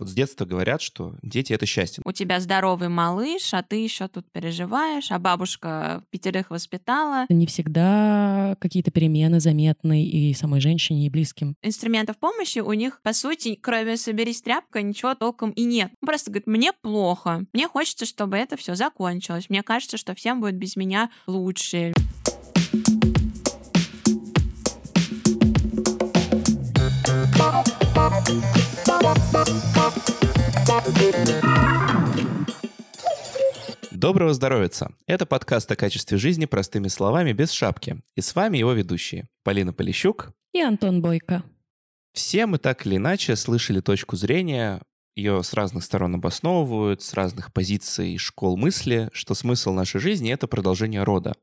Вот с детства говорят, что дети — это счастье. У тебя здоровый малыш, а ты еще тут переживаешь, а бабушка пятерых воспитала. Не всегда какие-то перемены заметны и самой женщине, и близким. Инструментов помощи у них, по сути, кроме «соберись тряпка», ничего толком и нет. Он просто говорит, мне плохо, мне хочется, чтобы это все закончилось, мне кажется, что всем будет без меня лучше. Доброго здоровья! Это подкаст о качестве жизни простыми словами без шапки. И с вами его ведущие Полина Полищук и Антон Бойко. Все мы так или иначе слышали точку зрения, ее с разных сторон обосновывают, с разных позиций школ мысли, что смысл нашей жизни — это продолжение рода.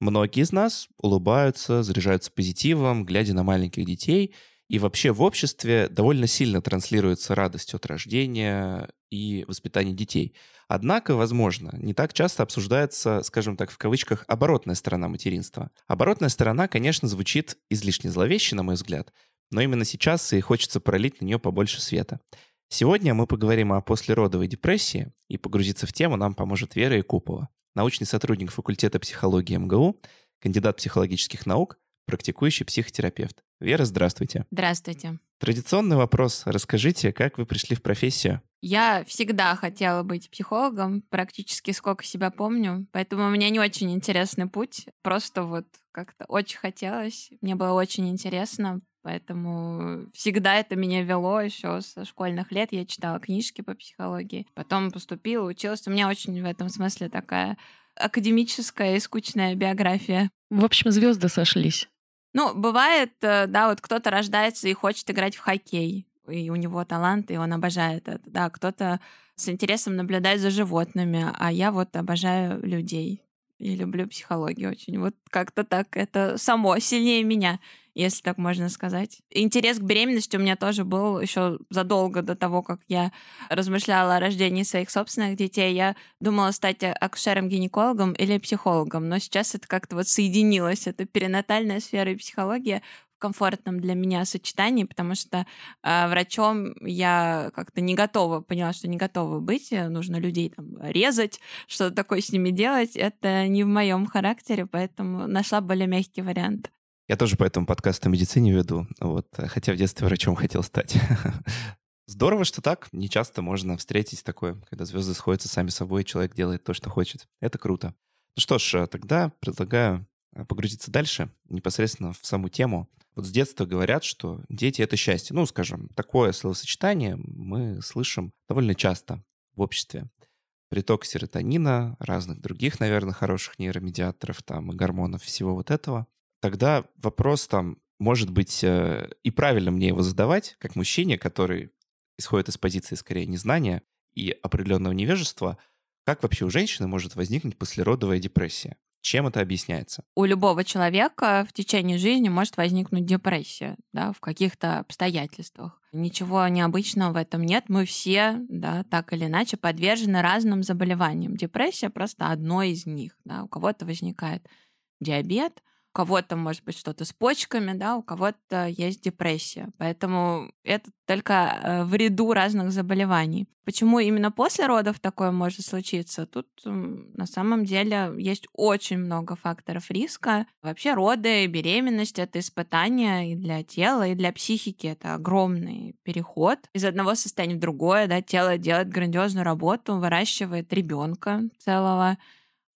Многие из нас улыбаются, заряжаются позитивом, глядя на маленьких детей — и вообще в обществе довольно сильно транслируется радость от рождения и воспитания детей. Однако, возможно, не так часто обсуждается, скажем так, в кавычках, оборотная сторона материнства. Оборотная сторона, конечно, звучит излишне зловеще, на мой взгляд, но именно сейчас и хочется пролить на нее побольше света. Сегодня мы поговорим о послеродовой депрессии, и погрузиться в тему нам поможет Вера Якупова, научный сотрудник факультета психологии МГУ, кандидат психологических наук, практикующий психотерапевт. Вера, здравствуйте. Здравствуйте. Традиционный вопрос. Расскажите, как вы пришли в профессию? Я всегда хотела быть психологом, практически сколько себя помню, поэтому у меня не очень интересный путь, просто вот как-то очень хотелось, мне было очень интересно, поэтому всегда это меня вело еще со школьных лет. Я читала книжки по психологии, потом поступила, училась. У меня очень в этом смысле такая академическая и скучная биография. В общем, звезды сошлись. Ну, бывает, э, да, вот кто-то рождается и хочет играть в хоккей, и у него талант, и он обожает это, да, кто-то с интересом наблюдает за животными, а я вот обожаю людей и люблю психологию очень. Вот как-то так, это само сильнее меня если так можно сказать. Интерес к беременности у меня тоже был еще задолго до того, как я размышляла о рождении своих собственных детей. Я думала стать акушером-гинекологом или психологом, но сейчас это как-то вот соединилось. Это перинатальная сфера и психология комфортном для меня сочетании, потому что э, врачом я как-то не готова, поняла, что не готова быть, нужно людей там резать, что-то такое с ними делать, это не в моем характере, поэтому нашла более мягкий вариант. Я тоже поэтому подкаст о медицине веду, вот, хотя в детстве врачом хотел стать. Здорово, что так. Не часто можно встретить такое, когда звезды сходятся сами собой, и человек делает то, что хочет. Это круто. Ну что ж, тогда предлагаю э, погрузиться дальше, непосредственно в саму тему. Вот с детства говорят, что дети — это счастье. Ну, скажем, такое словосочетание мы слышим довольно часто в обществе. Приток серотонина, разных других, наверное, хороших нейромедиаторов там и гормонов, всего вот этого — тогда вопрос там, может быть, э, и правильно мне его задавать, как мужчине, который исходит из позиции скорее незнания и определенного невежества, как вообще у женщины может возникнуть послеродовая депрессия? Чем это объясняется? У любого человека в течение жизни может возникнуть депрессия, да, в каких-то обстоятельствах. Ничего необычного в этом нет. Мы все, да, так или иначе подвержены разным заболеваниям. Депрессия просто одно из них, да. У кого-то возникает диабет, у кого-то может быть что-то с почками, да, у кого-то есть депрессия. Поэтому это только э, в ряду разных заболеваний. Почему именно после родов такое может случиться? Тут на самом деле есть очень много факторов риска. Вообще роды беременность — это испытание и для тела, и для психики. Это огромный переход из одного состояния в другое. Да, тело делает грандиозную работу, выращивает ребенка целого,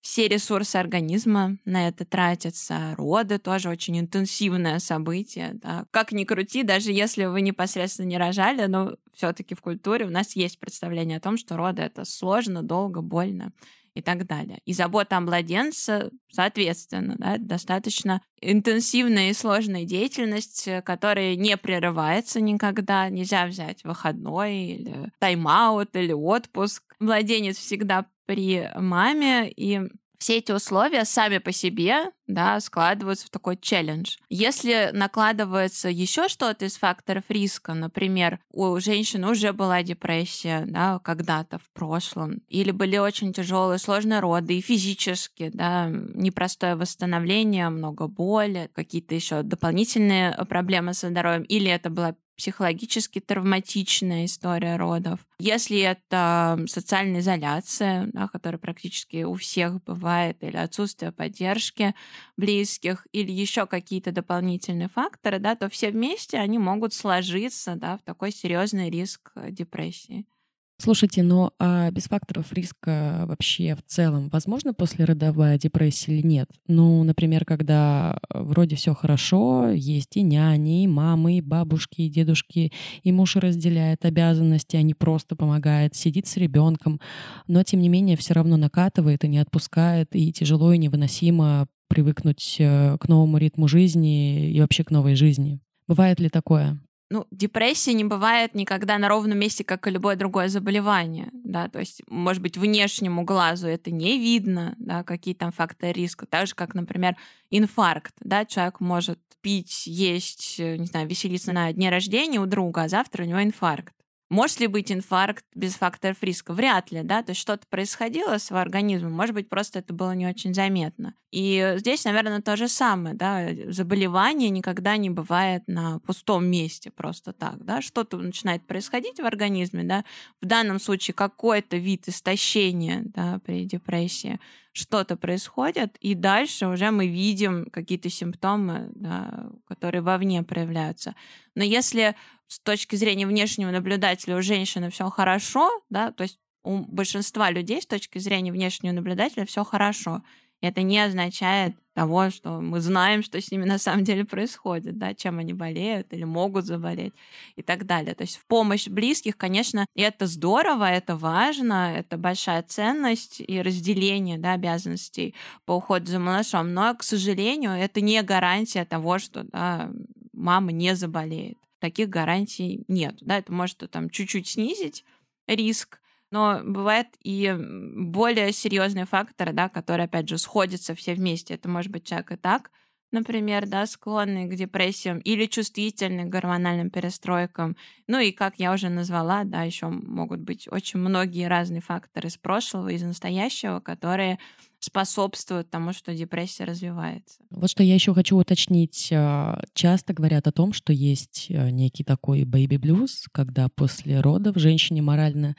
все ресурсы организма на это тратятся. Роды тоже очень интенсивное событие. Да. Как ни крути, даже если вы непосредственно не рожали, но все-таки в культуре у нас есть представление о том, что роды это сложно, долго, больно и так далее. И забота о младенце, соответственно, да, достаточно интенсивная и сложная деятельность, которая не прерывается никогда. Нельзя взять выходной или тайм-аут или отпуск. Младенец всегда при маме, и все эти условия сами по себе да, складываются в такой челлендж. Если накладывается еще что-то из факторов риска, например, у женщины уже была депрессия да, когда-то в прошлом, или были очень тяжелые, сложные роды, и физически, да, непростое восстановление, много боли, какие-то еще дополнительные проблемы со здоровьем, или это была психологически травматичная история родов, если это социальная изоляция, да, которая практически у всех бывает, или отсутствие поддержки близких, или еще какие-то дополнительные факторы, да, то все вместе они могут сложиться да, в такой серьезный риск депрессии. Слушайте, ну а без факторов риска вообще в целом возможно послеродовая депрессия или нет? Ну, например, когда вроде все хорошо, есть и няни, и мамы, и бабушки, и дедушки, и муж разделяет обязанности, а не просто помогает, сидит с ребенком, но тем не менее все равно накатывает и не отпускает, и тяжело и невыносимо привыкнуть э, к новому ритму жизни и вообще к новой жизни. Бывает ли такое? Ну, депрессия не бывает никогда на ровном месте, как и любое другое заболевание, да, то есть, может быть, внешнему глазу это не видно, да, какие там факторы риска, так же, как, например, инфаркт, да, человек может пить, есть, э, не знаю, веселиться на дне рождения у друга, а завтра у него инфаркт. Может ли быть инфаркт без факторов риска? Вряд ли, да, то есть что-то происходило с его организмом, может быть, просто это было не очень заметно. И здесь, наверное, то же самое, да, заболевание никогда не бывает на пустом месте просто так, да, что-то начинает происходить в организме, да, в данном случае какой-то вид истощения, да, при депрессии, что-то происходит, и дальше уже мы видим какие-то симптомы, да, которые вовне проявляются. Но если с точки зрения внешнего наблюдателя у женщины все хорошо, да, то есть у большинства людей с точки зрения внешнего наблюдателя все хорошо. Это не означает того, что мы знаем, что с ними на самом деле происходит, да, чем они болеют или могут заболеть и так далее. То есть в помощь близких, конечно, это здорово, это важно, это большая ценность и разделение да, обязанностей по уходу за малышом, но, к сожалению, это не гарантия того, что да, мама не заболеет таких гарантий нет. Да, это может там чуть-чуть снизить риск, но бывают и более серьезные факторы, да, которые, опять же, сходятся все вместе. Это может быть человек и так, например, да, склонный к депрессиям или чувствительный к гормональным перестройкам. Ну и, как я уже назвала, да, еще могут быть очень многие разные факторы из прошлого, из настоящего, которые способствуют тому, что депрессия развивается. Вот что я еще хочу уточнить. А, часто говорят о том, что есть а, некий такой baby-блюз, когда после родов женщине морально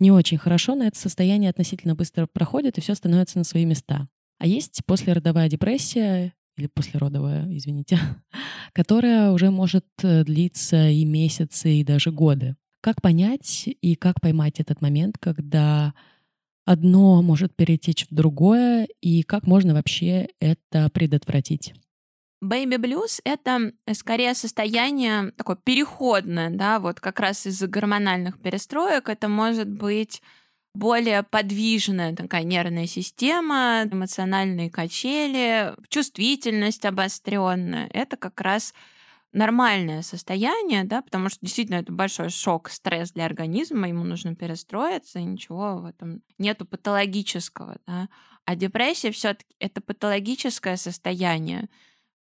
не очень хорошо, но это состояние относительно быстро проходит, и все становится на свои места. А есть послеродовая депрессия, или послеродовая, извините, которая уже может э, длиться и месяцы, и даже годы. Как понять и как поймать этот момент, когда одно может перетечь в другое, и как можно вообще это предотвратить? Baby blues — это э, скорее состояние такое переходное, да, вот как раз из-за гормональных перестроек. Это может быть более подвижная такая нервная система, эмоциональные качели, чувствительность обостренная. Это как раз нормальное состояние, да, потому что действительно это большой шок, стресс для организма, ему нужно перестроиться, и ничего в этом нету патологического, да. А депрессия все-таки это патологическое состояние,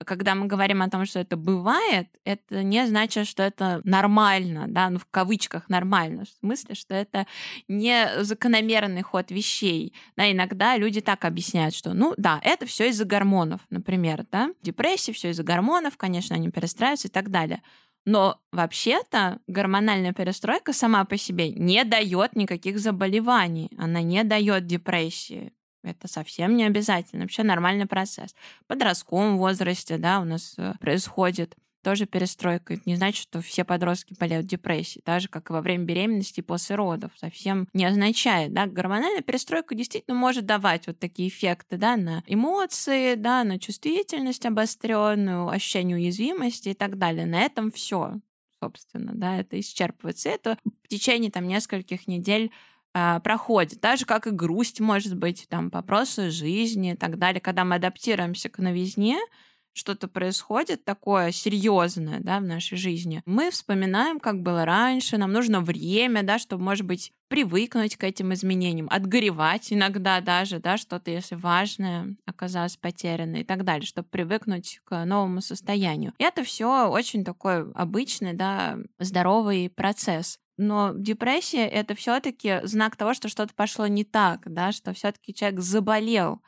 когда мы говорим о том, что это бывает, это не значит, что это нормально, да, ну в кавычках нормально, в смысле, что это не закономерный ход вещей. Да, иногда люди так объясняют, что, ну да, это все из-за гормонов, например, да, депрессия, все из-за гормонов, конечно, они перестраиваются и так далее. Но вообще-то гормональная перестройка сама по себе не дает никаких заболеваний, она не дает депрессии. Это совсем не обязательно. Вообще нормальный процесс. В подростковом возрасте, да, у нас э, происходит тоже перестройка. Это не значит, что все подростки болеют депрессией, так же, как и во время беременности и после родов. Совсем не означает, да. Гормональная перестройка действительно может давать вот такие эффекты, да, на эмоции, да, на чувствительность обостренную, ощущение уязвимости и так далее. На этом все собственно, да, это исчерпывается. Это в течение там нескольких недель а, проходит. Так же, как и грусть, может быть, там, вопросы жизни и так далее. Когда мы адаптируемся к новизне, что-то происходит такое серьезное да, в нашей жизни, мы вспоминаем, как было раньше, нам нужно время, да, чтобы, может быть, привыкнуть к этим изменениям, отгоревать иногда даже, да, что-то, если важное оказалось потеряно и так далее, чтобы привыкнуть к новому состоянию. И это все очень такой обычный, да, здоровый процесс. Но депрессия это все-таки знак того, что что-то пошло не так, да, что все-таки человек заболел,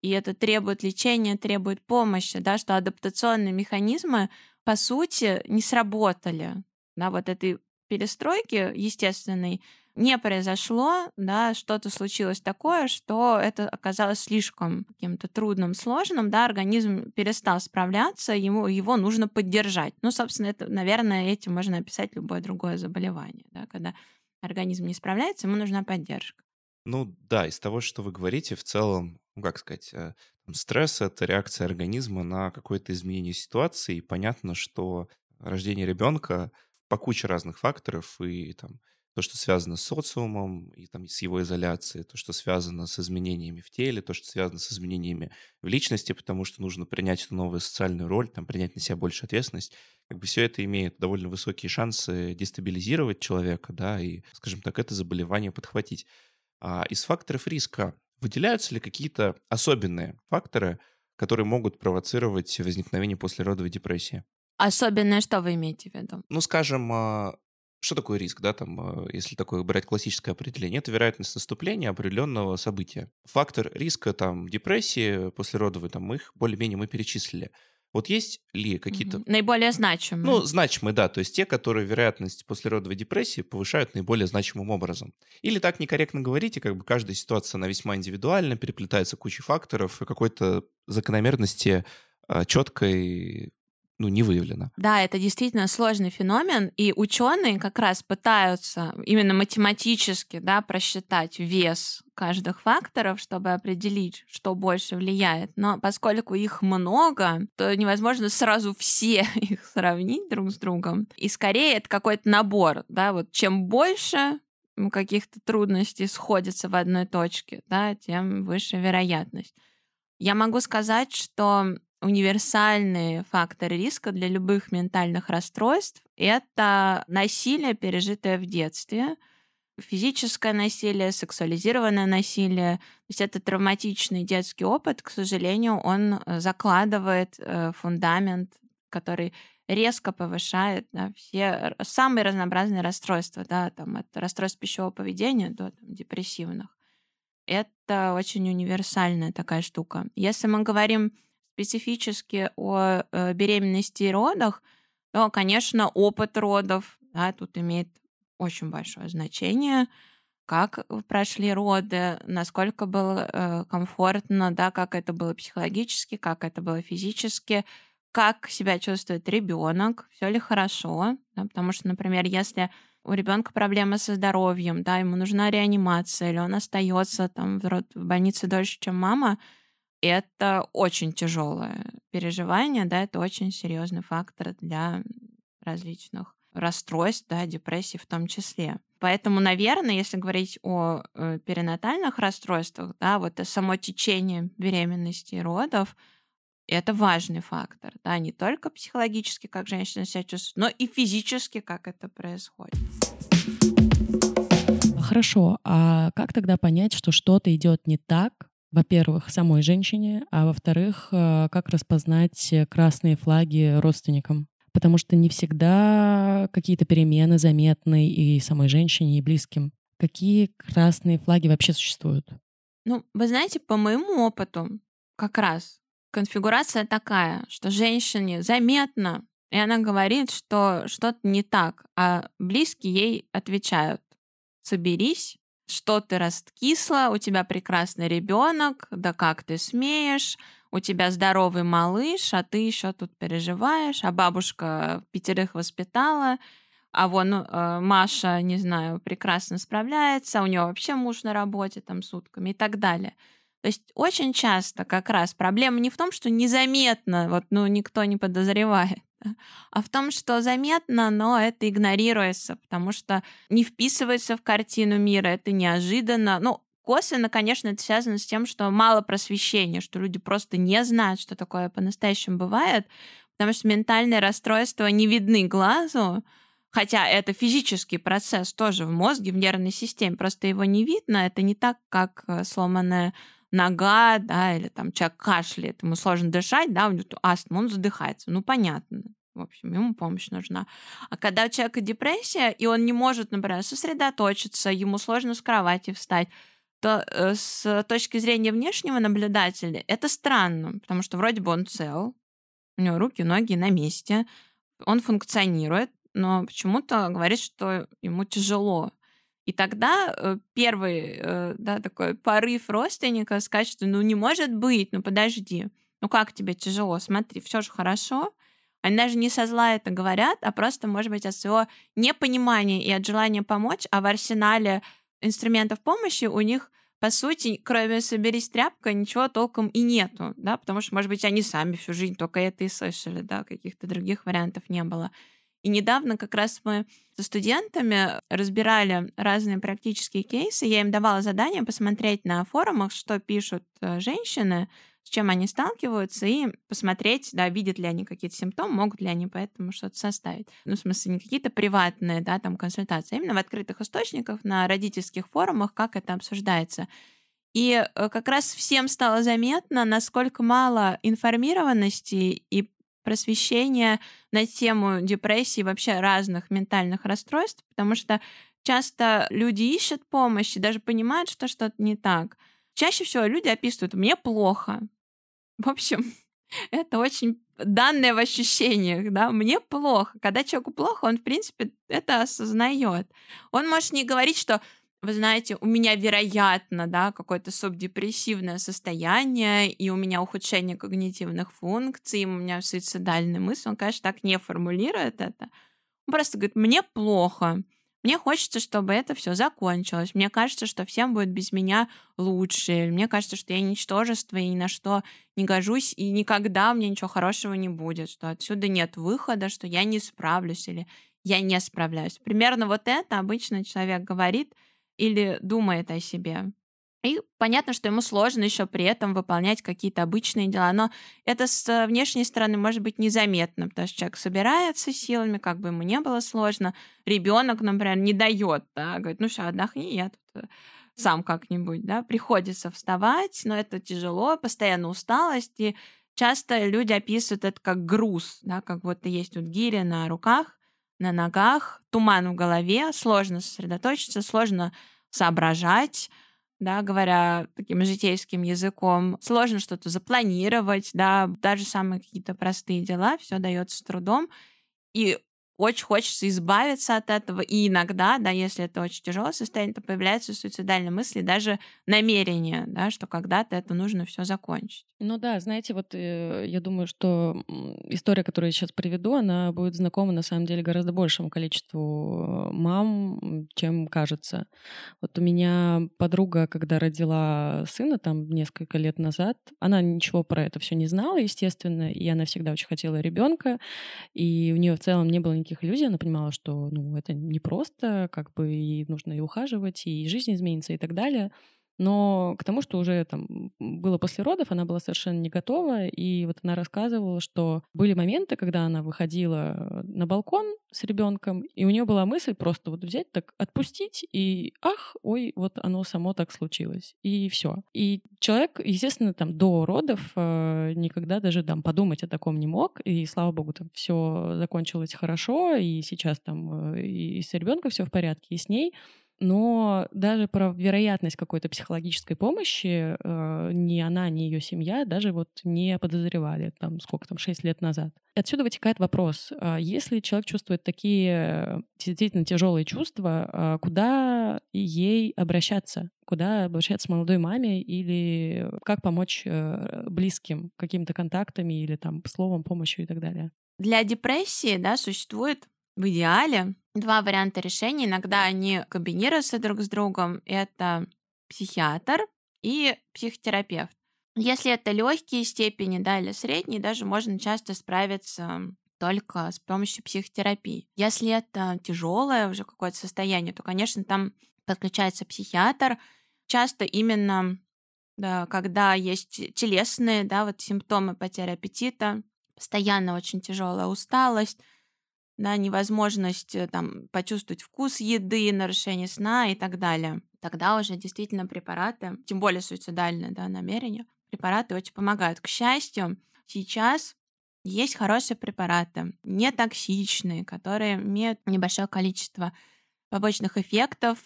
и это требует лечения, требует помощи, да, что адаптационные механизмы по сути не сработали. да, вот этой перестройки естественной не произошло, да, что-то случилось такое, что это оказалось слишком каким-то трудным, сложным, да, организм перестал справляться, ему, его нужно поддержать. Ну, собственно, это, наверное, этим можно описать любое другое заболевание, да, когда организм не справляется, ему нужна поддержка. Ну да, из того, что вы говорите, в целом, ну как сказать, э, стресс — это реакция организма на какое-то изменение ситуации, и понятно, что рождение ребенка по куче разных факторов, и там то, что связано с социумом, и там с его изоляцией, то, что связано с изменениями в теле, то, что связано с изменениями в личности, потому что нужно принять эту новую социальную роль, там, принять на себя больше ответственность. Как бы все это имеет довольно высокие шансы дестабилизировать человека, да, и, скажем так, это заболевание подхватить. А из факторов риска выделяются ли какие-то особенные факторы, которые могут провоцировать возникновение послеродовой депрессии? Особенное что вы имеете в виду? Ну, скажем, а, что такое риск, да, там, э, если такое брать классическое определение? Это вероятность наступления определенного события. Фактор риска, там, депрессии послеродовой, там, их более-менее мы перечислили. Вот есть ли какие-то... Угу. Наиболее значимые. Ну, значимые, да. То есть те, которые вероятность послеродовой депрессии повышают наиболее значимым образом. Или так некорректно говорите, как бы каждая ситуация, она весьма индивидуальна, переплетается кучей факторов, и какой-то закономерности а, четкой ну, не выявлено. Да, это действительно сложный феномен, и ученые как раз пытаются именно математически да, просчитать вес каждых факторов, чтобы определить, что больше влияет. Но поскольку их много, то невозможно сразу все их сравнить друг с другом. И скорее это какой-то набор, да, вот чем больше каких-то трудностей сходится в одной точке, да, тем выше вероятность. Я могу сказать, что универсальные факторы риска для любых ментальных расстройств — это насилие, пережитое в детстве, физическое насилие, сексуализированное насилие. То есть это травматичный детский опыт, к сожалению, он э, закладывает э, фундамент, который резко повышает да, все самые разнообразные расстройства, да, там, от расстройств пищевого поведения до там, депрессивных. Это очень универсальная такая штука. Если мы говорим специфически о э, беременности и родах, то, конечно, опыт родов да, тут имеет очень большое значение. Как прошли роды, насколько было э, комфортно, да, как это было психологически, как это было физически, как себя чувствует ребенок, все ли хорошо, да, потому что, например, если у ребенка проблемы со здоровьем, да, ему нужна реанимация, или он остается там в, в больнице дольше, чем мама, это очень тяжелое переживание, да, это очень серьезный фактор для различных расстройств, да, депрессии в том числе. Поэтому, наверное, если говорить о э, перинатальных расстройствах, да, вот само течение беременности и родов, это важный фактор, да, не только психологически, как женщина себя чувствует, но и физически, как это происходит. Хорошо, а как тогда понять, что что-то идет не так во-первых, самой женщине, а во-вторых, э, как распознать красные флаги родственникам. Потому что не всегда какие-то перемены заметны и самой женщине, и близким. Какие красные флаги вообще существуют? Ну, вы знаете, по моему опыту, как раз конфигурация такая, что женщине заметно, и она говорит, что что-то не так, а близкие ей отвечают, соберись, что ты раскисла, у тебя прекрасный ребенок, да как ты смеешь, у тебя здоровый малыш, а ты еще тут переживаешь, а бабушка пятерых воспитала, а вон э, Маша, не знаю, прекрасно справляется, у нее вообще муж на работе там сутками и так далее. То есть очень часто как раз проблема не в том, что незаметно, вот, ну, никто не подозревает, а в том, что заметно, но это игнорируется, потому что не вписывается в картину мира, это неожиданно. Ну, косвенно, конечно, это связано с тем, что мало просвещения, что люди просто не знают, что такое по-настоящему бывает, потому что ментальные расстройства не видны глазу, хотя это физический процесс тоже в мозге, в нервной системе, просто его не видно, это не так, как э, сломанная нога, да, или там человек кашляет, ему сложно дышать, да, у него астма, он задыхается. Ну, понятно. В общем, ему помощь нужна. А когда у человека депрессия, и он не может, например, сосредоточиться, ему сложно с кровати встать, то э, с точки зрения внешнего наблюдателя это странно, потому что вроде бы он цел, у него руки, ноги на месте, он функционирует, но почему-то говорит, что ему тяжело. И тогда э, первый э, да, такой порыв родственника сказать, что ну не может быть, ну подожди, ну как тебе тяжело, смотри, все же хорошо. Они даже не со зла это говорят, а просто, может быть, от своего непонимания и от желания помочь, а в арсенале инструментов помощи у них по сути, кроме «соберись тряпка», ничего толком и нету, да, потому что, может быть, они сами всю жизнь только это и слышали, да, каких-то других вариантов не было. И недавно как раз мы со студентами разбирали разные практические кейсы. Я им давала задание посмотреть на форумах, что пишут э, женщины, с чем они сталкиваются, и посмотреть, да, видят ли они какие-то симптомы, могут ли они поэтому что-то составить. Ну, в смысле, не какие-то приватные, да, там, консультации, а именно в открытых источниках, на родительских форумах, как это обсуждается. И э, как раз всем стало заметно, насколько мало информированности и просвещения на тему депрессии, вообще разных ментальных расстройств, потому что часто люди ищут помощь и даже понимают, что что-то не так. Чаще всего люди описывают «мне плохо». В общем, это очень данное в ощущениях, да, мне плохо. Когда человеку плохо, он, в принципе, это осознает. Он может не говорить, что вы знаете, у меня, вероятно, да, какое-то субдепрессивное состояние, и у меня ухудшение когнитивных функций, у меня суицидальные мысли. Он, конечно, так не формулирует это. Он просто говорит, мне плохо, мне хочется, чтобы это все закончилось. Мне кажется, что всем будет без меня лучше. Мне кажется, что я ничтожество и ни на что не гожусь, и никогда мне ничего хорошего не будет, что отсюда нет выхода, что я не справлюсь или я не справляюсь. Примерно вот это обычно человек говорит — или думает о себе. И понятно, что ему сложно еще при этом выполнять какие-то обычные дела, но это с внешней стороны может быть незаметно, потому что человек собирается силами, как бы ему не было сложно. Ребенок, например, не дает, да, говорит, ну все, отдохни, я тут э, сам как-нибудь, да, приходится вставать, но это тяжело, постоянно усталость, и часто люди описывают это как груз, да, как вот есть вот гири на руках, на ногах, туман в голове, сложно сосредоточиться, сложно соображать, да, говоря таким житейским языком, сложно что-то запланировать, да, даже самые какие-то простые дела, все дается с трудом. И очень хочется избавиться от этого. И иногда, да, если это очень тяжелое состояние, то появляются суицидальные мысли, даже намерение, да, что когда-то это нужно все закончить. Ну да, знаете, вот э, я думаю, что история, которую я сейчас приведу, она будет знакома на самом деле гораздо большему количеству мам, чем кажется. Вот у меня подруга, когда родила сына там несколько лет назад, она ничего про это все не знала, естественно, и она всегда очень хотела ребенка, и у нее в целом не было иллюзий, она понимала, что ну, это не просто, как бы и нужно и ухаживать, и жизнь изменится и так далее. Но к тому, что уже там было после родов, она была совершенно не готова. И вот она рассказывала, что были моменты, когда она выходила на балкон с ребенком, и у нее была мысль просто вот взять, так отпустить, и ах, ой, вот оно само так случилось. И все. И человек, естественно, там до родов э, никогда даже там подумать о таком не мог. И слава богу, там все закончилось хорошо, и сейчас там э, и с ребенком все в порядке, и с ней но даже про вероятность какой-то психологической помощи э, ни она, ни ее семья даже вот не подозревали, там, сколько там, 6 лет назад. Отсюда вытекает вопрос, э, если человек чувствует такие действительно тяжелые чувства, э, куда ей обращаться? Куда обращаться молодой маме или как помочь э, близким какими-то контактами или там словом, помощью и так далее? Для депрессии, да, существует в идеале два варианта решения. Иногда они комбинируются друг с другом. Это психиатр и психотерапевт. Если это легкие степени, да, или средние, даже можно часто справиться только с помощью психотерапии. Если это тяжелое уже какое-то состояние, то, конечно, там подключается психиатр. Часто именно да, когда есть телесные да, вот симптомы потери аппетита, постоянно очень тяжелая усталость, да, невозможность э, там, почувствовать вкус еды, нарушение сна и так далее. Тогда уже действительно препараты, тем более суицидальные да, намерения, препараты очень помогают. К счастью, сейчас есть хорошие препараты, не токсичные, которые имеют небольшое количество побочных эффектов.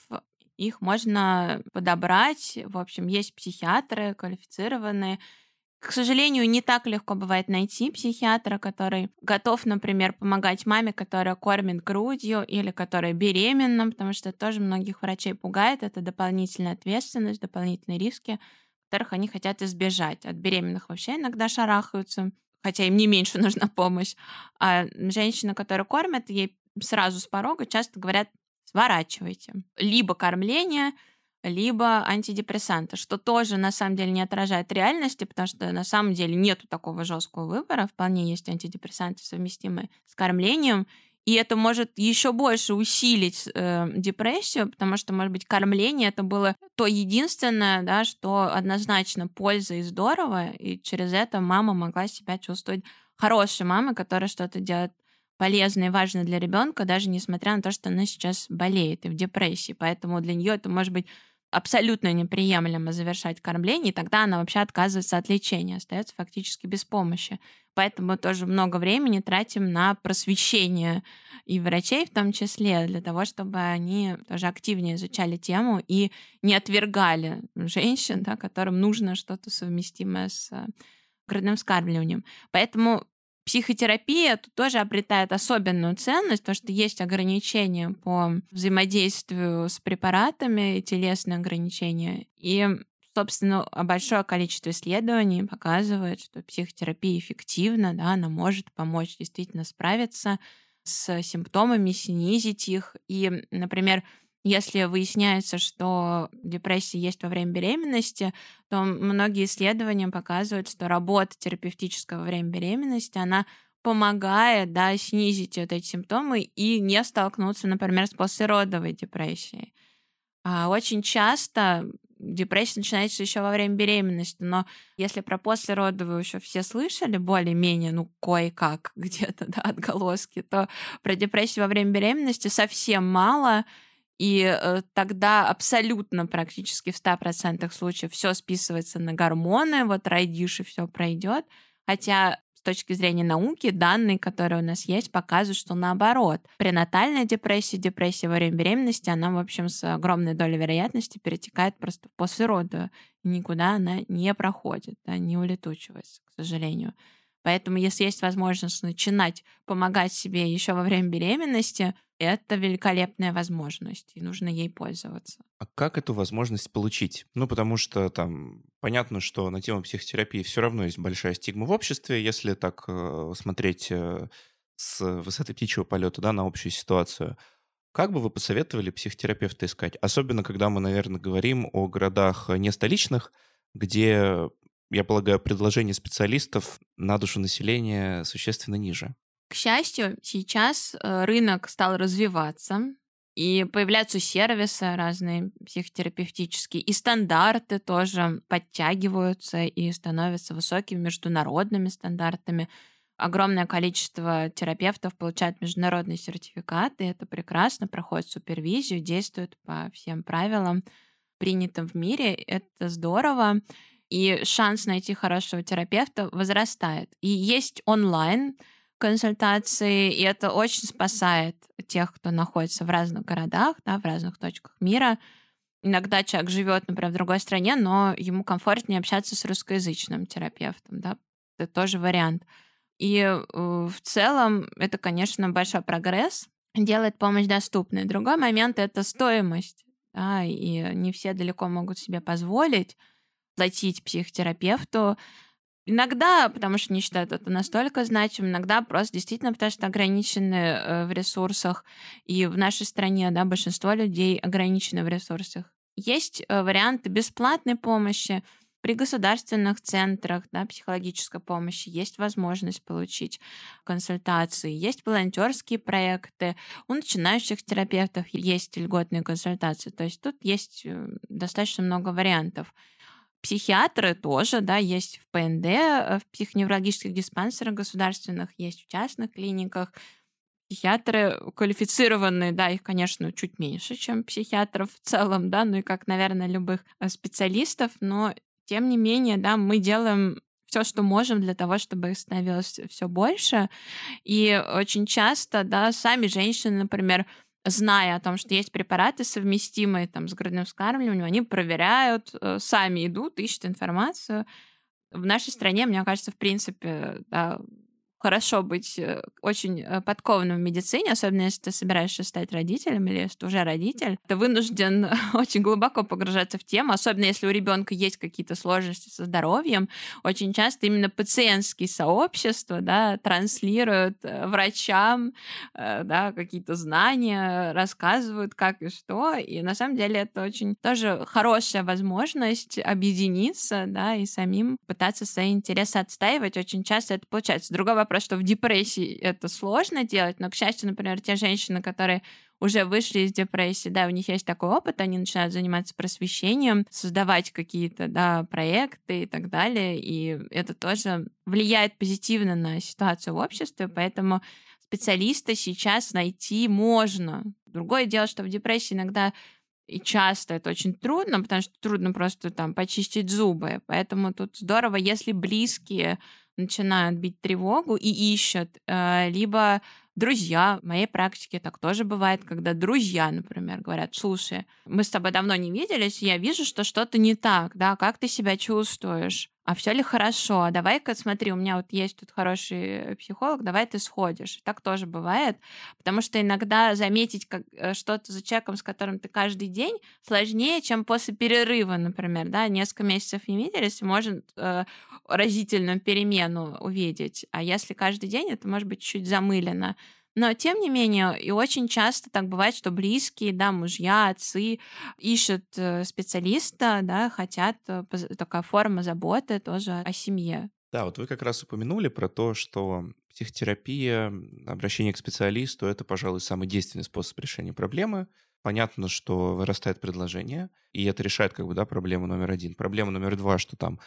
Их можно подобрать. В общем, есть психиатры квалифицированные, К сожалению, не так легко бывает найти психиатра, который готов, например, помогать маме, которая кормит грудью или которая беременна, потому что тоже многих врачей пугает. Это дополнительная ответственность, дополнительные риски, которых они хотят избежать. От беременных вообще иногда шарахаются, хотя им не меньше нужна помощь. А женщина, которая кормит, ей сразу с порога часто говорят, сворачивайте. Либо кормление, либо антидепрессанты, что тоже на самом деле не отражает реальности, потому что на самом деле нету такого жесткого выбора, вполне есть антидепрессанты, совместимые с кормлением, и это может еще больше усилить э, депрессию, потому что, может быть, кормление это было то единственное, да, что однозначно польза и здорово, и через это мама могла себя чувствовать хорошей мамой, которая что-то делает полезное и важное для ребенка, даже несмотря на то, что она сейчас болеет и в депрессии. Поэтому для нее это может быть абсолютно неприемлемо завершать кормление, и тогда она вообще отказывается от лечения, остается фактически без помощи. Поэтому тоже много времени тратим на просвещение и врачей в том числе, для того, чтобы они тоже активнее изучали тему и не отвергали женщин, да, которым нужно что-то совместимое с грудным вскармливанием. Поэтому Психотерапия тут тоже обретает особенную ценность, потому что есть ограничения по взаимодействию с препаратами, телесные ограничения. И, собственно, большое количество исследований показывает, что психотерапия эффективна, да, она может помочь действительно справиться с симптомами, снизить их. И, например, если выясняется, что депрессия есть во время беременности, то многие исследования показывают, что работа терапевтическая во время беременности, она помогает да, снизить вот эти симптомы и не столкнуться, например, с послеродовой депрессией. А очень часто депрессия начинается еще во время беременности, но если про послеродовую еще все слышали более-менее, ну, кое-как где-то, да, отголоски, то про депрессию во время беременности совсем мало, и э, тогда абсолютно практически в 100% случаев все списывается на гормоны, вот райдиш и все пройдет. Хотя с точки зрения науки, данные, которые у нас есть, показывают, что наоборот. Пренатальная депрессия, депрессия во время беременности, она, в общем, с огромной долей вероятности перетекает просто после рода. Никуда она не проходит, да, не улетучивается, к сожалению. Поэтому, если есть возможность начинать помогать себе еще во время беременности, это великолепная возможность, и нужно ей пользоваться. А как эту возможность получить? Ну, потому что там понятно, что на тему психотерапии все равно есть большая стигма в обществе, если так э, смотреть э, с высоты птичьего полета, да, на общую ситуацию. Как бы вы посоветовали психотерапевта искать? Особенно, когда мы, наверное, говорим о городах не столичных, где, я полагаю, предложение специалистов на душу населения существенно ниже. К счастью, сейчас э, рынок стал развиваться, и появляются сервисы разные психотерапевтические, и стандарты тоже подтягиваются и становятся высокими международными стандартами. Огромное количество терапевтов получают международные сертификаты, это прекрасно, проходит супервизию, действует по всем правилам, принятым в мире. Это здорово, и шанс найти хорошего терапевта возрастает. И есть онлайн консультации, и это очень спасает тех, кто находится в разных городах, да, в разных точках мира. Иногда человек живет, например, в другой стране, но ему комфортнее общаться с русскоязычным терапевтом, да, это тоже вариант. И э, в целом это, конечно, большой прогресс, делает помощь доступной. Другой момент — это стоимость, да, и не все далеко могут себе позволить платить психотерапевту Иногда, потому что не считают это настолько значимым, иногда просто действительно потому что ограничены э, в ресурсах. И в нашей стране, да, большинство людей ограничены в ресурсах. Есть э, варианты бесплатной помощи при государственных центрах да, психологической помощи есть возможность получить консультации, есть волонтерские проекты, у начинающих терапевтов есть льготные консультации. То есть тут есть э, достаточно много вариантов. Психиатры тоже, да, есть в ПНД, э, в психоневрологических диспансерах государственных, есть в частных клиниках. Психиатры квалифицированные, да, их, конечно, чуть меньше, чем психиатров в целом, да, ну и как, наверное, любых э, специалистов, но тем не менее, да, мы делаем все, что можем для того, чтобы их становилось все больше. И очень часто, да, сами женщины, например, зная о том, что есть препараты, совместимые там, с грудным вскармливанием, они проверяют, э, сами идут, ищут информацию. В нашей стране, мне кажется, в принципе, да, хорошо быть э, очень э, подкованным в медицине, особенно если ты собираешься стать родителем или если ты уже родитель. Ты вынужден очень глубоко погружаться в тему, особенно если у ребенка есть какие-то сложности со здоровьем. Очень часто именно пациентские сообщества да, транслируют э, врачам да, какие-то знания, рассказывают как и что. И на самом деле это очень тоже хорошая возможность объединиться да, и самим пытаться свои интересы отстаивать. Очень часто это получается. Другой вопрос вопрос, что в депрессии это сложно делать, но, к счастью, например, те женщины, которые уже вышли из депрессии, да, у них есть такой опыт, они начинают заниматься просвещением, создавать какие-то, да, проекты и так далее, и это тоже влияет позитивно на ситуацию в обществе, поэтому специалиста сейчас найти можно. Другое дело, что в депрессии иногда и часто это очень трудно, потому что трудно просто там почистить зубы. Поэтому тут здорово, если близкие начинают бить тревогу и ищут, э, либо друзья. В моей практике так тоже бывает, когда друзья, например, говорят, слушай, мы с тобой давно не виделись, я вижу, что что-то не так, да, как ты себя чувствуешь? А все ли хорошо, давай-ка смотри, у меня вот есть тут хороший психолог, давай ты сходишь. Так тоже бывает, потому что иногда заметить как, э, что-то за человеком, с которым ты каждый день, сложнее, чем после перерыва, например, да, несколько месяцев не виделись, может э, разительную перемену увидеть, а если каждый день, это может быть чуть замылено. Но, тем не менее, и очень часто так бывает, что близкие, да, мужья, отцы ищут э, специалиста, да, хотят э, такая форма заботы тоже о семье. Да, вот вы как раз упомянули про то, что психотерапия, обращение к специалисту — это, пожалуй, самый действенный способ решения проблемы. Понятно, что вырастает предложение, и это решает как бы, да, проблему номер один. Проблема номер два, что там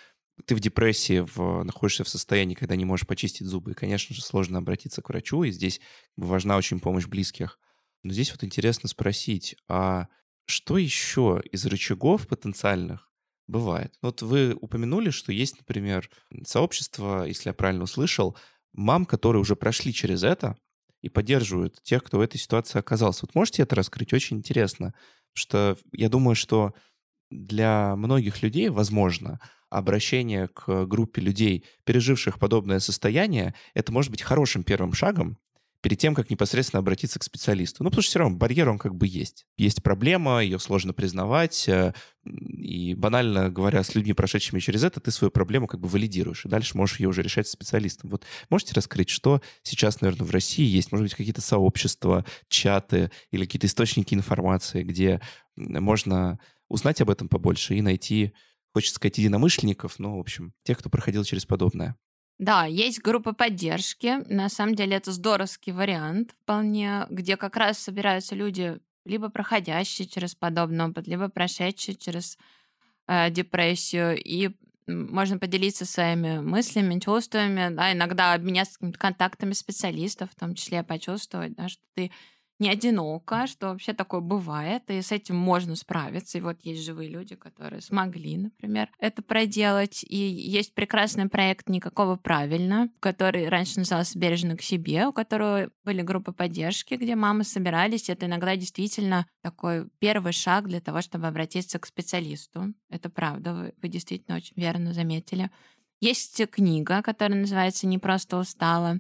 ты в депрессии, в, находишься в состоянии, когда не можешь почистить зубы, и, конечно же, сложно обратиться к врачу, и здесь важна очень помощь близких. Но здесь вот интересно спросить, а что еще из рычагов потенциальных бывает? Вот вы упомянули, что есть, например, сообщество, если я правильно услышал, мам, которые уже прошли через это и поддерживают тех, кто в этой ситуации оказался. Вот можете это раскрыть? Очень интересно. Потому что я думаю, что для многих людей, возможно, обращение к группе людей, переживших подобное состояние, это может быть хорошим первым шагом перед тем, как непосредственно обратиться к специалисту. Ну, потому что все равно барьер, он как бы есть. Есть проблема, ее сложно признавать, э, и банально говоря с людьми, прошедшими через это, ты свою проблему как бы валидируешь, и дальше можешь ее уже решать с специалистом. Вот можете раскрыть, что сейчас, наверное, в России есть? Может быть, какие-то сообщества, чаты или какие-то источники информации, где можно узнать об этом побольше и найти хочется сказать, единомышленников, но, в общем, тех, кто проходил через подобное. Да, есть группа поддержки. На самом деле это здоровский вариант вполне, где как раз собираются люди, либо проходящие через подобный опыт, либо прошедшие через э, депрессию. И можно поделиться своими мыслями, чувствами, да, иногда обменяться какими-то контактами специалистов, в том числе почувствовать, да, что ты не одиноко, что вообще такое бывает, и с этим можно справиться. И вот есть живые люди, которые смогли, например, это проделать. И есть прекрасный проект «Никакого правильно», который раньше назывался «Бережно к себе», у которого были группы поддержки, где мамы собирались. Это иногда действительно такой первый шаг для того, чтобы обратиться к специалисту. Это правда, вы, вы действительно очень верно заметили. Есть книга, которая называется «Не просто устала»,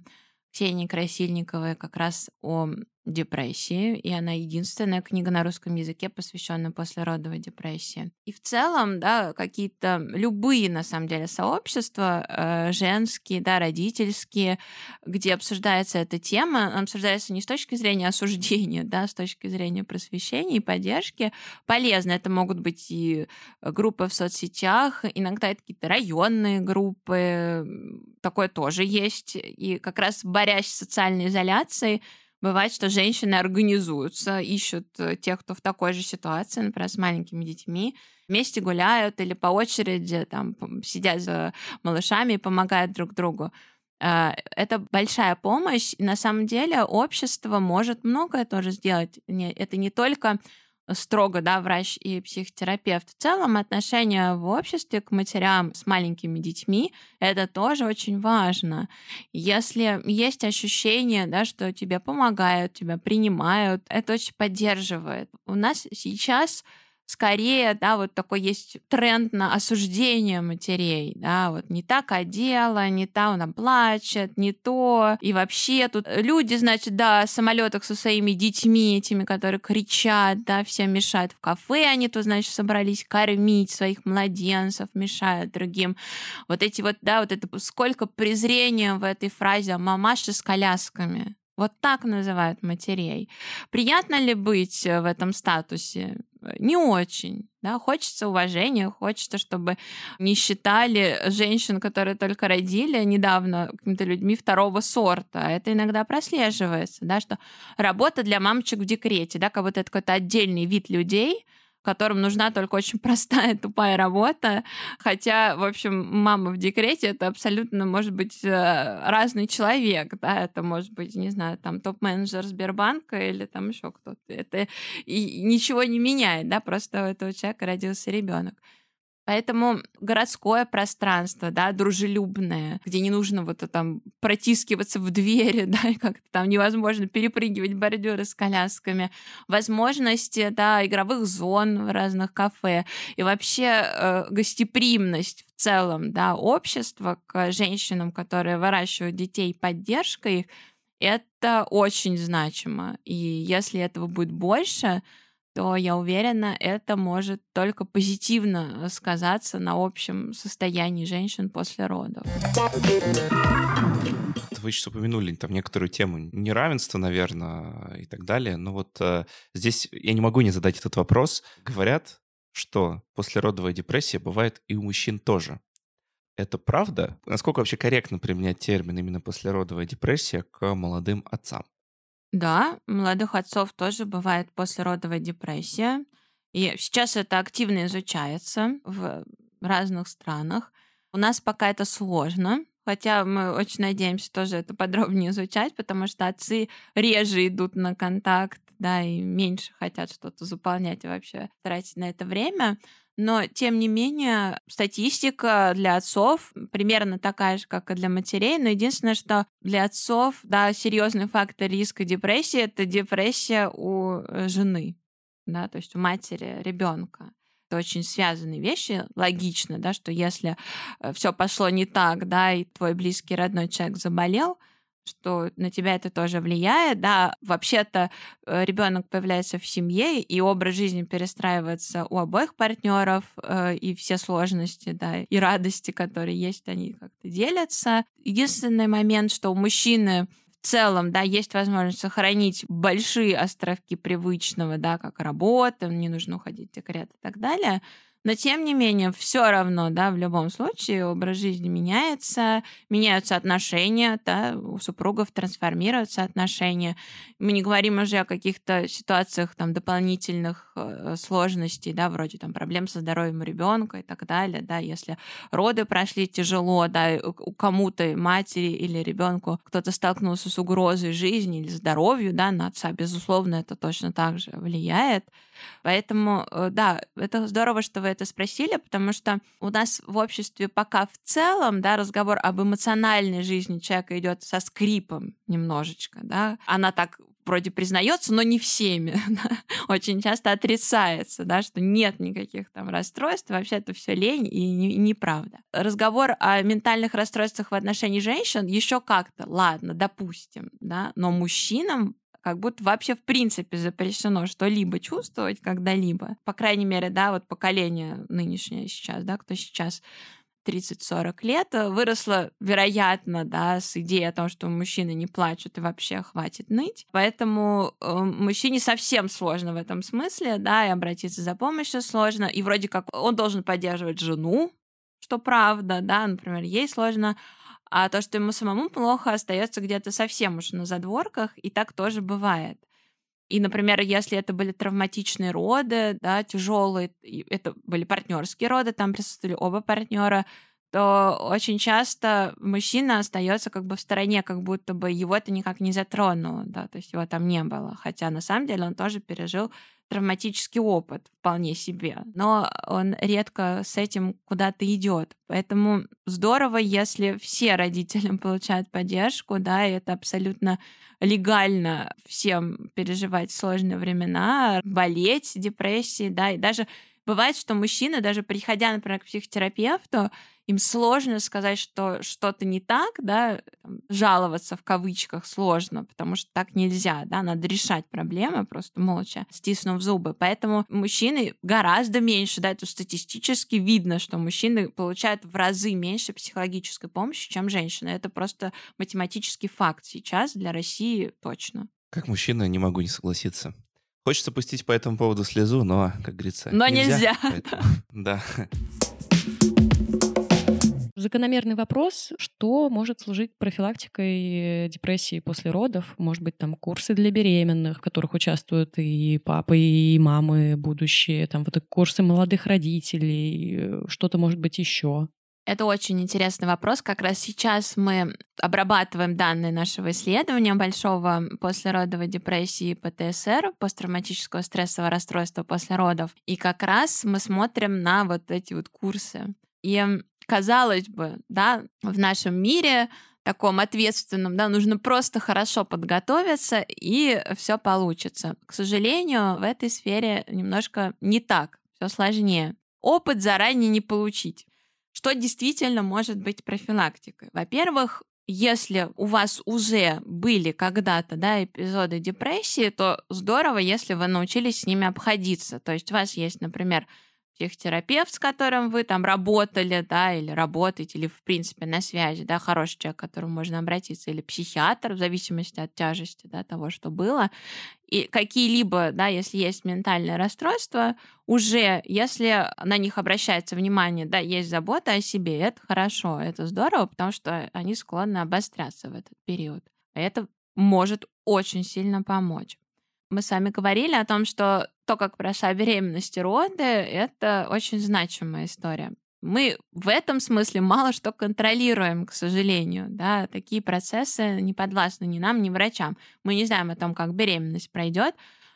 Ксении Красильниковой как раз о депрессии, и она единственная книга на русском языке, посвященная послеродовой депрессии. И в целом, да, какие-то любые, на самом деле, сообщества э, женские, да, родительские, где обсуждается эта тема, обсуждается не с точки зрения осуждения, да, а с точки зрения просвещения и поддержки, полезно. Это могут быть и группы в соцсетях, иногда это какие-то районные группы, такое тоже есть. И как раз борясь с социальной изоляцией, Бывает, что женщины организуются, ищут э, тех, кто в такой же ситуации, например, с маленькими детьми, вместе гуляют или по очереди там сидят за малышами и помогают друг другу. Э, это большая помощь, и на самом деле общество может многое тоже сделать. Это не только строго, да, врач и психотерапевт. В целом отношение в обществе к матерям с маленькими детьми — это тоже очень важно. Если есть ощущение, да, что тебе помогают, тебя принимают, это очень поддерживает. У нас сейчас скорее, да, вот такой есть тренд на осуждение матерей, да, вот не так одела, не та она плачет, не то, и вообще тут люди, значит, да, в самолетах со своими детьми этими, которые кричат, да, все мешают в кафе, они тут, значит, собрались кормить своих младенцев, мешают другим. Вот эти вот, да, вот это сколько презрения в этой фразе «мамаши с колясками», вот так называют матерей. Приятно ли быть э, в этом статусе? Не очень. Да? Хочется уважения, хочется, чтобы не считали женщин, которые только родили недавно какими-то людьми второго сорта. Это иногда прослеживается, да, что работа для мамочек в декрете, да, как будто это какой-то отдельный вид людей, которым нужна только очень простая, тупая работа. Хотя, в общем, мама в декрете — это абсолютно, может быть, э, разный человек, да, это может быть, не знаю, там, топ-менеджер Сбербанка или там еще кто-то. Это и ничего не меняет, да, просто у этого человека родился ребенок. Поэтому городское пространство, да, дружелюбное, где не нужно вот там протискиваться в двери, да, и как-то там невозможно перепрыгивать бордюры с колясками, возможности, да, игровых зон в разных кафе и вообще э, гостеприимность в целом, да, общества к женщинам, которые выращивают детей, поддержка их, это очень значимо. И если этого будет больше, то я уверена, это может только позитивно сказаться на общем состоянии женщин после родов. Вы сейчас упомянули там некоторую тему неравенства, наверное, и так далее. Но вот э, здесь я не могу не задать этот вопрос. Говорят, что послеродовая депрессия бывает и у мужчин тоже. Это правда? Насколько вообще корректно применять термин именно послеродовая депрессия к молодым отцам? Да, молодых отцов тоже бывает послеродовая депрессия. И сейчас это активно изучается в разных странах. У нас пока это сложно, хотя мы очень надеемся тоже это подробнее изучать, потому что отцы реже идут на контакт, да, и меньше хотят что-то заполнять и вообще тратить на это время. Но, тем не менее, статистика для отцов примерно такая же, как и для матерей. Но единственное, что для отцов, да, серьезный фактор риска депрессии — это депрессия у э, жены, да, то есть у матери ребенка. Это очень связанные вещи. Логично, да, что если э, все пошло не так, да, и твой близкий родной человек заболел — что на тебя это тоже влияет, да, вообще-то э, ребенок появляется в семье, и образ жизни перестраивается у обоих партнеров, э, и все сложности, да, и радости, которые есть, они как-то делятся. Единственный момент, что у мужчины в целом, да, есть возможность сохранить большие островки привычного, да, как работа, не нужно уходить в декрет и так далее, но тем не менее, все равно, да, в любом случае образ жизни меняется, меняются отношения, да, у супругов трансформируются отношения. Мы не говорим уже о каких-то ситуациях там дополнительных э, сложностей, да, вроде там проблем со здоровьем ребенка и так далее, да, если роды прошли тяжело, да, у кому-то матери или ребенку кто-то столкнулся с угрозой жизни или здоровью, да, на отца, безусловно, это точно так же влияет. Поэтому, э, да, это здорово, что вы это спросили, потому что у нас в обществе пока в целом, да, разговор об эмоциональной жизни человека идет со скрипом немножечко, да. Она так вроде признается, но не всеми. Да? Очень часто отрицается, да, что нет никаких там расстройств, вообще это все лень и не, неправда. Разговор о ментальных расстройствах в отношении женщин еще как-то, ладно, допустим, да, но мужчинам как будто вообще в принципе запрещено что-либо чувствовать когда-либо. По крайней мере, да, вот поколение нынешнее сейчас, да, кто сейчас 30-40 лет, э, выросло, вероятно, да, с идеей о том, что мужчины не плачут и вообще хватит ныть. Поэтому э, мужчине совсем сложно в этом смысле, да, и обратиться за помощью сложно. И вроде как он должен поддерживать жену, что правда, да, например, ей сложно, а то, что ему самому плохо, остается где-то совсем уж на задворках, и так тоже бывает. И, например, если это были травматичные роды, да, тяжелые, это были партнерские роды, там присутствовали оба партнера, то очень часто мужчина остается как бы в стороне, как будто бы его это никак не затронуло, да, то есть его там не было. Хотя на самом деле он тоже пережил травматический опыт вполне себе, но он редко с этим куда-то идет. Поэтому здорово, если все родители получают поддержку, да, и это абсолютно легально всем переживать сложные времена, болеть депрессией, да, и даже бывает, что мужчины, даже приходя, например, к психотерапевту, им сложно сказать, что что-то не так, да, жаловаться в кавычках сложно, потому что так нельзя, да, надо решать проблемы просто молча, стиснув зубы. Поэтому мужчины гораздо меньше, да, это статистически видно, что мужчины получают в разы меньше психологической помощи, чем женщины. Это просто математический факт сейчас для России точно. Как мужчина не могу не согласиться. Хочется пустить по этому поводу слезу, но, как говорится, но нельзя. да. Закономерный вопрос, что может служить профилактикой депрессии после родов? Может быть, там курсы для беременных, в которых участвуют и папы, и мамы будущие, там вот курсы молодых родителей, что-то может быть еще? Это очень интересный вопрос. Как раз сейчас мы обрабатываем данные нашего исследования большого послеродовой депрессии ПТСР, посттравматического стрессового расстройства после родов. И как раз мы смотрим на вот эти вот курсы. И казалось бы, да, в нашем мире таком ответственном, да, нужно просто хорошо подготовиться, и все получится. К сожалению, в этой сфере немножко не так, все сложнее. Опыт заранее не получить. Что действительно может быть профилактикой? Во-первых, если у вас уже были когда-то да, эпизоды депрессии, то здорово, если вы научились с ними обходиться. То есть у вас есть, например, психотерапевт, с которым вы там работали, да, или работаете, или в принципе на связи, да, хороший человек, к которому можно обратиться, или психиатр, в зависимости от тяжести, да, того, что было. И какие-либо, да, если есть ментальное расстройство, уже, если на них обращается внимание, да, есть забота о себе, это хорошо, это здорово, потому что они склонны обостряться в этот период. Это может очень сильно помочь. Мы с вами говорили о том, что то, как прошла беременность и роды, это очень значимая история. Мы в этом смысле мало что контролируем, к сожалению. Да? Такие процессы не подвластны ни нам, ни врачам. Мы не знаем о том, как беременность пройдет,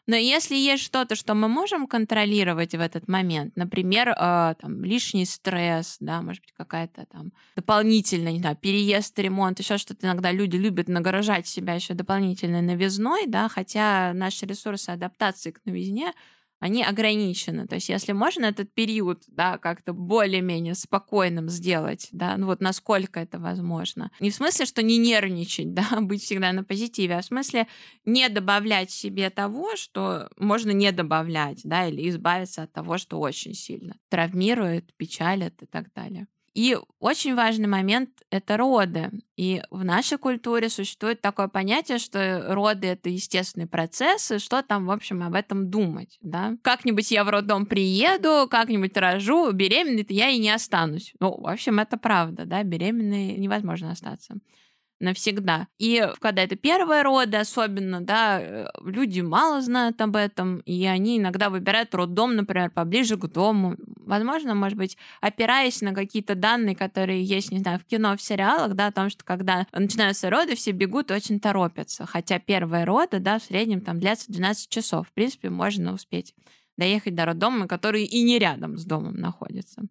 но если есть что-то, что мы можем контролировать в этот момент, например, э, там, лишний стресс, да, может быть, какая-то там дополнительная, не знаю, переезд, ремонт, еще что-то иногда люди любят нагружать себя еще дополнительной новизной, да, хотя наши ресурсы адаптации к новизне они ограничены. То есть если можно этот период, да, как-то более-менее спокойным сделать, да, ну вот насколько это возможно. Не в смысле, что не нервничать, да, быть всегда на позитиве, а в смысле не добавлять себе того, что можно не добавлять, да, или избавиться от того, что очень сильно травмирует, печалит и так далее. И очень важный момент — это роды. И в нашей культуре существует такое понятие, что роды — это естественный процесс, и что там, в общем, об этом думать, да? Как-нибудь я в роддом приеду, как-нибудь рожу, беременной я и не останусь. Ну, в общем, это правда, да, беременной невозможно остаться навсегда. И когда это первые роды, особенно, да, э, люди мало знают об этом, и они иногда выбирают роддом, например, поближе к дому. Возможно, может быть, опираясь на какие-то данные, которые есть, не знаю, в кино, в сериалах, да, о том, что когда начинаются роды, все бегут, очень торопятся. Хотя первые роды, да, в среднем там длятся 12 часов. В принципе, можно успеть доехать до роддома, который и не рядом с домом находится.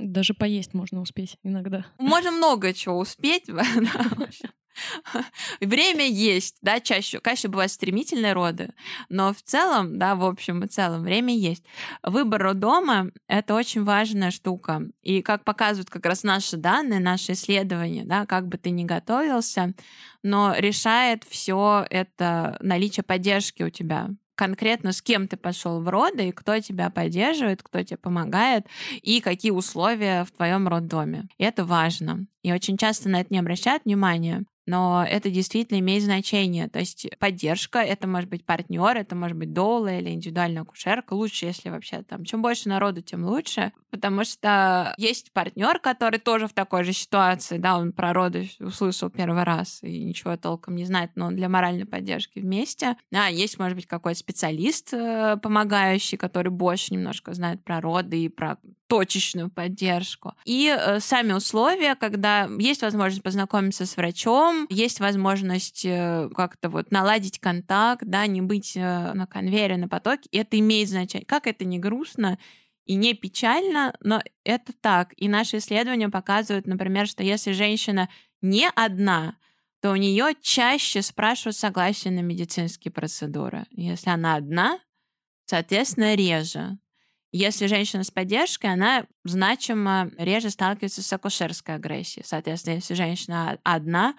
Даже поесть можно успеть иногда. Можно много чего успеть. Время есть, да, чаще. Конечно, бывают стремительные роды, но в целом, да, в общем и целом, время есть. Выбор роддома — это очень важная штука. И как показывают как раз наши данные, наши исследования, да, как бы ты ни готовился, но решает все это наличие поддержки у тебя конкретно с кем ты пошел в роды, и кто тебя поддерживает, кто тебе помогает, и какие условия в твоем роддоме. И это важно. И очень часто на это не обращают внимания но это действительно имеет значение. То есть поддержка, это может быть партнер, это может быть доула или индивидуальная акушерка. Лучше, если вообще там, чем больше народу, тем лучше, потому что есть партнер, который тоже в такой же ситуации, да, он про роды услышал первый раз и ничего толком не знает, но он для моральной поддержки вместе. А есть, может быть, какой-то специалист, э, помогающий, который больше немножко знает про роды и про точечную поддержку. И э, сами условия, когда есть возможность познакомиться с врачом, есть возможность э, как-то вот наладить контакт, да, не быть э, на конвейере, на потоке, это имеет значение. Как это не грустно и не печально, но это так. И наши исследования показывают, например, что если женщина не одна, то у нее чаще спрашивают согласие на медицинские процедуры. Если она одна, соответственно, реже. Если женщина с поддержкой, она значимо реже сталкивается с акушерской агрессией. Соответственно, если женщина одна,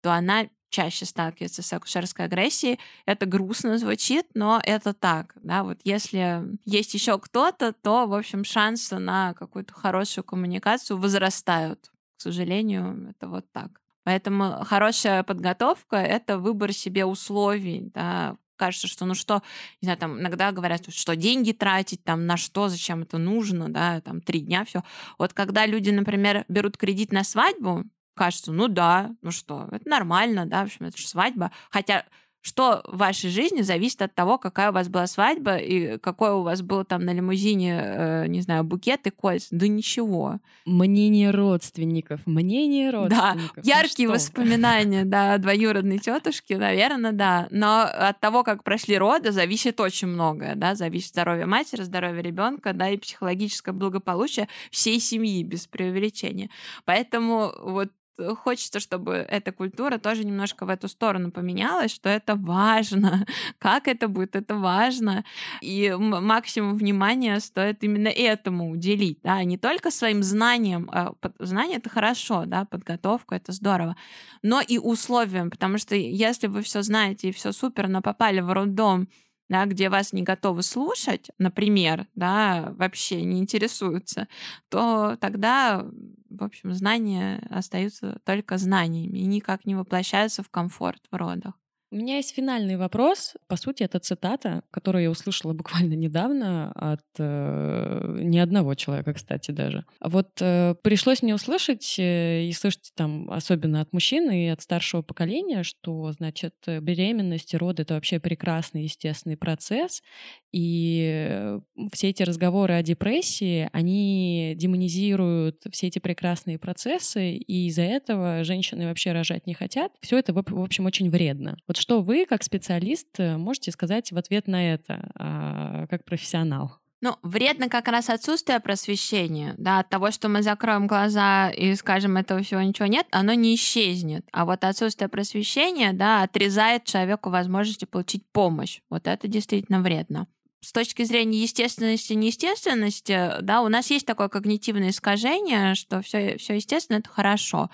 то она чаще сталкивается с акушерской агрессией. Это грустно звучит, но это так. Да? Вот если есть еще кто-то, то, в общем, шансы на какую-то хорошую коммуникацию возрастают. К сожалению, это вот так. Поэтому хорошая подготовка — это выбор себе условий, да, кажется, что ну что, не знаю, там иногда говорят, что деньги тратить, там на что, зачем это нужно, да, там три дня, все. Вот когда люди, например, берут кредит на свадьбу, кажется, ну да, ну что, это нормально, да, в общем, это же свадьба. Хотя что в вашей жизни зависит от того, какая у вас была свадьба и какой у вас был там на лимузине, э, не знаю, букет и кольца. Да ничего. Мнение родственников, мнение родственников. Да, яркие ну воспоминания, да, двоюродной тетушки, наверное, да. Но от того, как прошли роды, зависит очень многое, да, зависит здоровье матери, здоровье ребенка, да, и психологическое благополучие всей семьи без преувеличения. Поэтому вот хочется, чтобы эта культура тоже немножко в эту сторону поменялась, что это важно. Как это будет, это важно. И максимум внимания стоит именно этому уделить, да, не только своим знаниям. А знание — это хорошо, да, подготовка — это здорово, но и условиям, потому что если вы все знаете и все супер, но попали в роддом, да, где вас не готовы слушать, например, да, вообще не интересуются, то тогда, в общем, знания остаются только знаниями и никак не воплощаются в комфорт в родах. У меня есть финальный вопрос. По сути, это цитата, которую я услышала буквально недавно от э, не одного человека, кстати, даже. Вот э, пришлось мне услышать э, и слышать там, особенно от мужчин и от старшего поколения, что, значит, беременность и роды — это вообще прекрасный естественный процесс, и все эти разговоры о депрессии, они демонизируют все эти прекрасные процессы, и из-за этого женщины вообще рожать не хотят. Все это, в общем, очень вредно. Вот что вы, как специалист, э, можете сказать в ответ на это, а, как профессионал? Ну, вредно как раз отсутствие просвещения, да, от того, что мы закроем глаза и скажем, этого всего ничего нет, оно не исчезнет. А вот отсутствие просвещения, да, отрезает человеку возможности получить помощь. Вот это действительно вредно с точки зрения естественности неестественности, да, у нас есть такое когнитивное искажение, что все, все естественно, это хорошо.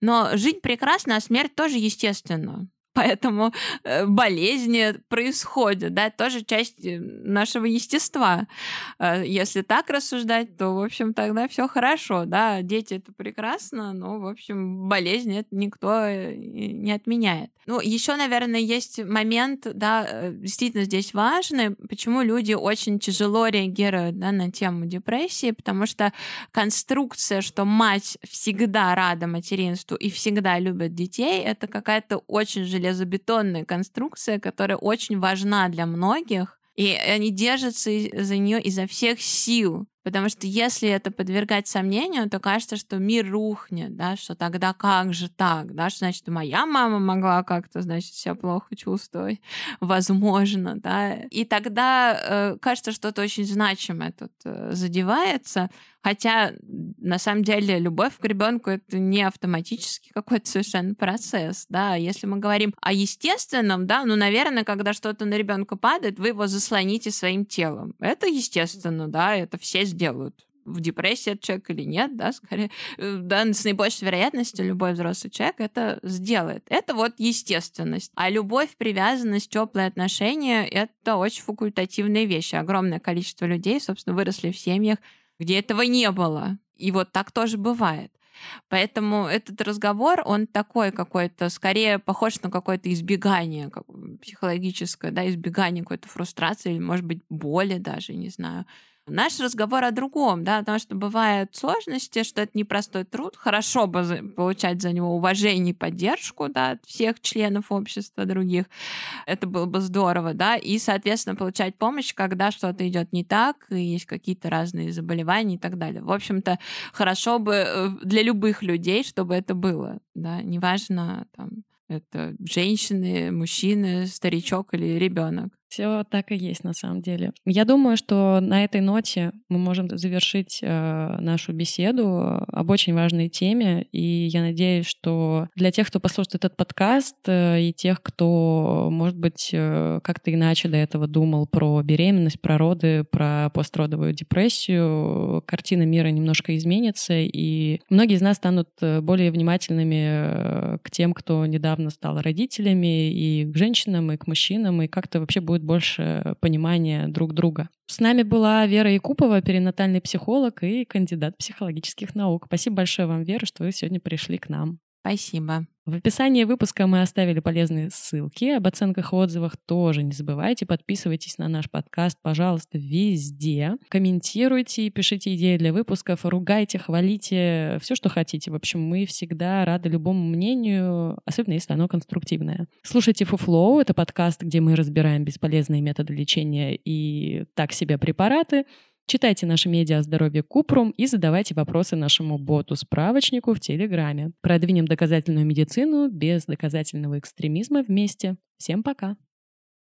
Но жить прекрасно, а смерть тоже естественно поэтому э, болезни происходят, да, тоже часть э, нашего естества. Э, если так рассуждать, то, в общем, тогда все хорошо, да, дети это прекрасно, но, в общем, болезни это никто не отменяет. Ну, еще, наверное, есть момент, да, действительно здесь важный, почему люди очень тяжело реагируют да, на тему депрессии, потому что конструкция, что мать всегда рада материнству и всегда любит детей, это какая-то очень железная железобетонная конструкция, которая очень важна для многих, и они держатся за нее изо всех сил. Потому что если это подвергать сомнению, то кажется, что мир рухнет, да, что тогда как же так, да, что значит моя мама могла как-то, значит, себя плохо чувствовать, возможно, да. И тогда э, кажется, что-то очень значимое тут э, задевается, хотя на самом деле любовь к ребенку это не автоматически какой-то совершенно процесс, да. Если мы говорим о естественном, да, ну, наверное, когда что-то на ребенка падает, вы его заслоните своим телом. Это естественно, да, это все сделают в депрессии этот человек или нет, да, скорее, э, да, с наибольшей вероятностью любой взрослый человек это сделает. Это вот естественность. А любовь, привязанность, теплые отношения — это очень факультативные вещи. Огромное количество людей, собственно, выросли в семьях, где этого не было. И вот так тоже бывает. Поэтому этот разговор, он такой какой-то, скорее похож на какое-то избегание психологическое, да, избегание какой-то фрустрации или, может быть, боли даже, не знаю Наш разговор о другом, да, потому что бывают сложности, что это непростой труд, хорошо бы получать за него уважение и поддержку, да, от всех членов общества других, это было бы здорово, да, и, соответственно, получать помощь, когда что-то идет не так, и есть какие-то разные заболевания и так далее. В общем-то, хорошо бы э, для любых людей, чтобы это было, да, неважно, там, это женщины, мужчины, старичок или ребенок. Все так и есть на самом деле. Я думаю, что на этой ноте мы можем завершить э, нашу беседу об очень важной теме. И я надеюсь, что для тех, кто послушает этот подкаст, э, и тех, кто, может быть, э, как-то иначе до этого думал про беременность, про роды, про постродовую депрессию, картина мира немножко изменится, и многие из нас станут э, более внимательными э, к тем, кто недавно стал родителями, и к женщинам, и к мужчинам, и как-то вообще будет будет больше понимания друг друга. С нами была Вера Якупова, перинатальный психолог и кандидат психологических наук. Спасибо большое вам, Вера, что вы сегодня пришли к нам. Спасибо. В описании выпуска мы оставили полезные ссылки. Об оценках и отзывах тоже не забывайте. Подписывайтесь на наш подкаст, пожалуйста, везде. Комментируйте, пишите идеи для выпусков, ругайте, хвалите, все, что хотите. В общем, мы всегда рады любому мнению, особенно если оно конструктивное. Слушайте Фуфлоу, это подкаст, где мы разбираем бесполезные методы лечения и так себе препараты. Читайте наши медиа о здоровье Купрум и задавайте вопросы нашему боту-справочнику в Телеграме. Продвинем доказательную медицину без доказательного экстремизма вместе. Всем пока!